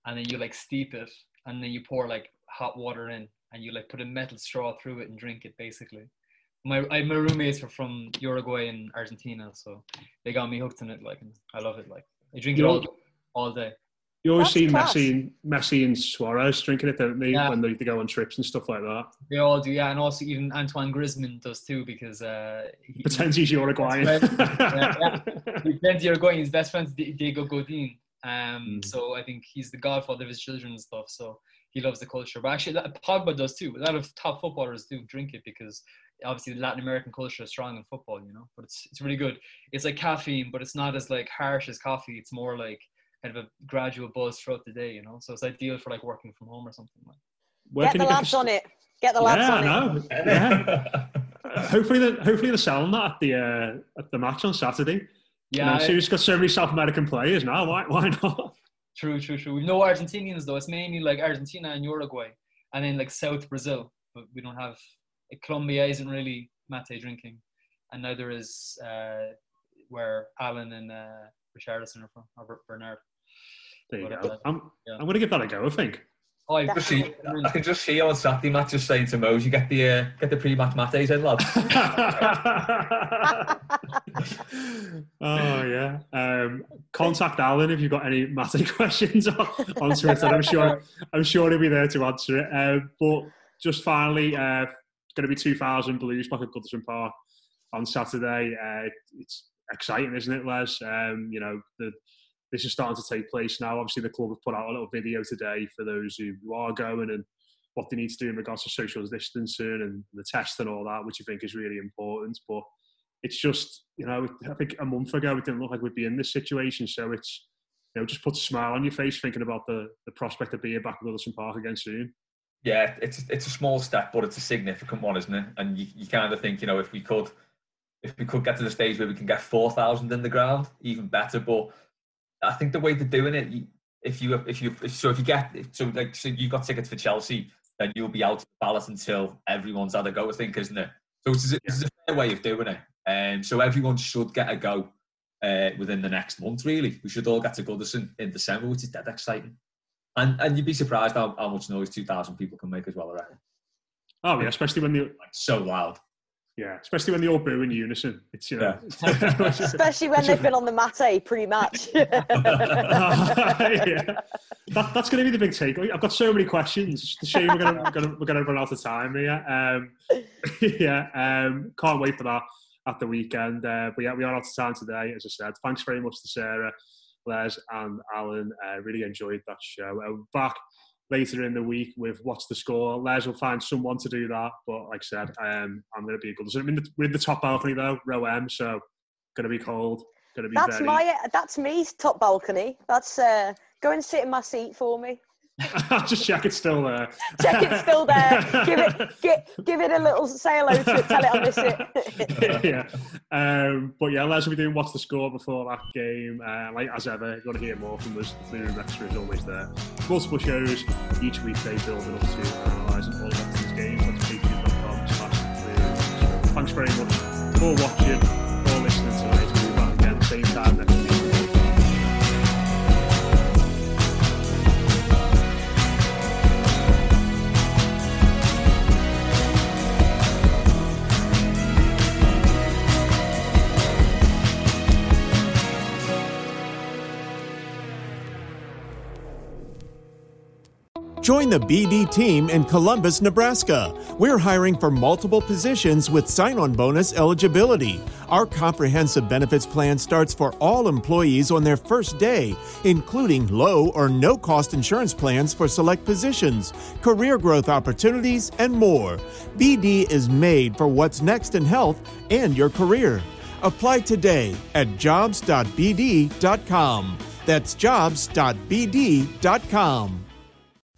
and then you like steep it, and then you pour like hot water in, and you like put a metal straw through it and drink it basically. My I, my roommates were from Uruguay and Argentina, so they got me hooked on it. Like, and I love it. Like, I drink it all all day. You always That's see class. Messi and Messi and Suarez drinking it, don't they? Yeah. When they, they go on trips and stuff like that. They all do, yeah, and also even Antoine Griezmann does too because uh, he, Pretends he's Uruguayan. yeah, yeah. He pretends Uruguayan. His best friend's Di- Diego Godin, um, Mm. so I think he's the godfather of his children and stuff. So he loves the culture. But actually, that, Pogba does too. A lot of top footballers do drink it because obviously the Latin American culture is strong in football, you know. But it's it's really good. It's like caffeine, but it's not as like harsh as coffee. It's more like kind of a gradual buzz throughout the day, you know. So it's ideal for like working from home or something like. Where Get can the you get lads on it. Get the lads yeah, on I it. Yeah. Hopefully, the, hopefully they're selling that at the uh, at the match on Saturday. Yeah, you know, we've got so many South American players now. Why why not? True, true, true. We've no Argentinians though. It's mainly like Argentina and Uruguay, and then like South Brazil. But we don't have like, Colombia isn't really mate drinking, and neither is uh, where Allan and uh, Richarlison are from, or Bernard. There you But, go. uh, I'm yeah. I'm going to give that a go. I think. Oh, I Just see, I can just see you on Saturday match just saying to Mose, you get the uh, get the pre-match mates in, lad. Oh yeah. Um, contact Alan if you've got any Matty questions on, on Twitter. I'm sure I'm sure he'll be there to answer it. Um, but just finally, uh, going to be 2,000 Blues back at Goodison Park on Saturday. Uh, it's exciting, isn't it, Les? Um, you know, the, this is starting to take place now. Obviously, the club have put out a little video today for those who, are going and what they need to do in regards to social distancing and the test and all that, which I think is really important. But it's just, you know, I think a month ago it didn't look like we'd be in this situation. So it's, you know, just put a smile on your face thinking about the, the prospect of being back at Goodison Park again soon. Yeah, it's it's a small step, but it's a significant one, isn't it? And you, you kind of think, you know, if we could, if we could get to the stage where we can get four thousand in the ground, even better. But I think the way they're doing it, if you if you if, so if you get so like so you've got tickets for Chelsea, then you'll be out of the ballot until everyone's had a go. I think, isn't it? So it's, it's a fair way of doing it, and so everyone should get a go uh, within the next month. Really, we should all get to Goodison in December, which is dead exciting. And and you'd be surprised how, how much noise two thousand people can make as well. I reckon. Oh yeah, especially when they're like so loud. Yeah, especially when they all boo in unison. It's you know, Especially when they've been on the mate pre-match. yeah. that, that's going to be the big takeaway. I've got so many questions. It's a shame we're going to we're gonna, we're gonna run out of time here. Um, yeah, um, can't wait for that at the weekend. Uh, but yeah, we are out of time today, as I said. Thanks very much to Sarah, Les, and Alan. Uh, really enjoyed that show. Uh, back later in the week with what's the score. Les will find someone to do that, but like I said, um, I'm going to be a good. So I'm in the, we're in the top balcony though, row M, so going to be cold. Going to be that's very. my that's me top balcony. That's uh, go and sit in my seat for me. Just check it's still there. Check it's still there. give it give, give it a little say hello to it. Tell it I miss it. yeah. Um, but yeah, Les will be doing what's the score before that game. Uh, like as ever, if you want to hear more from us, the Blue Room Extra is always there. Multiple shows each weekday building up to analysing all of these games. That's patreon.com slash Room Thanks very much for watching, for listening tonight. We'll be back again same time next week. Join the BD team in Columbus, Nebraska. We're hiring for multiple positions with sign on bonus eligibility. Our comprehensive benefits plan starts for all employees on their first day, including low or no cost insurance plans for select positions, career growth opportunities, and more. BD is made for what's next in health and your career. Apply today at jobs.bd.com. That's jobs.bd.com.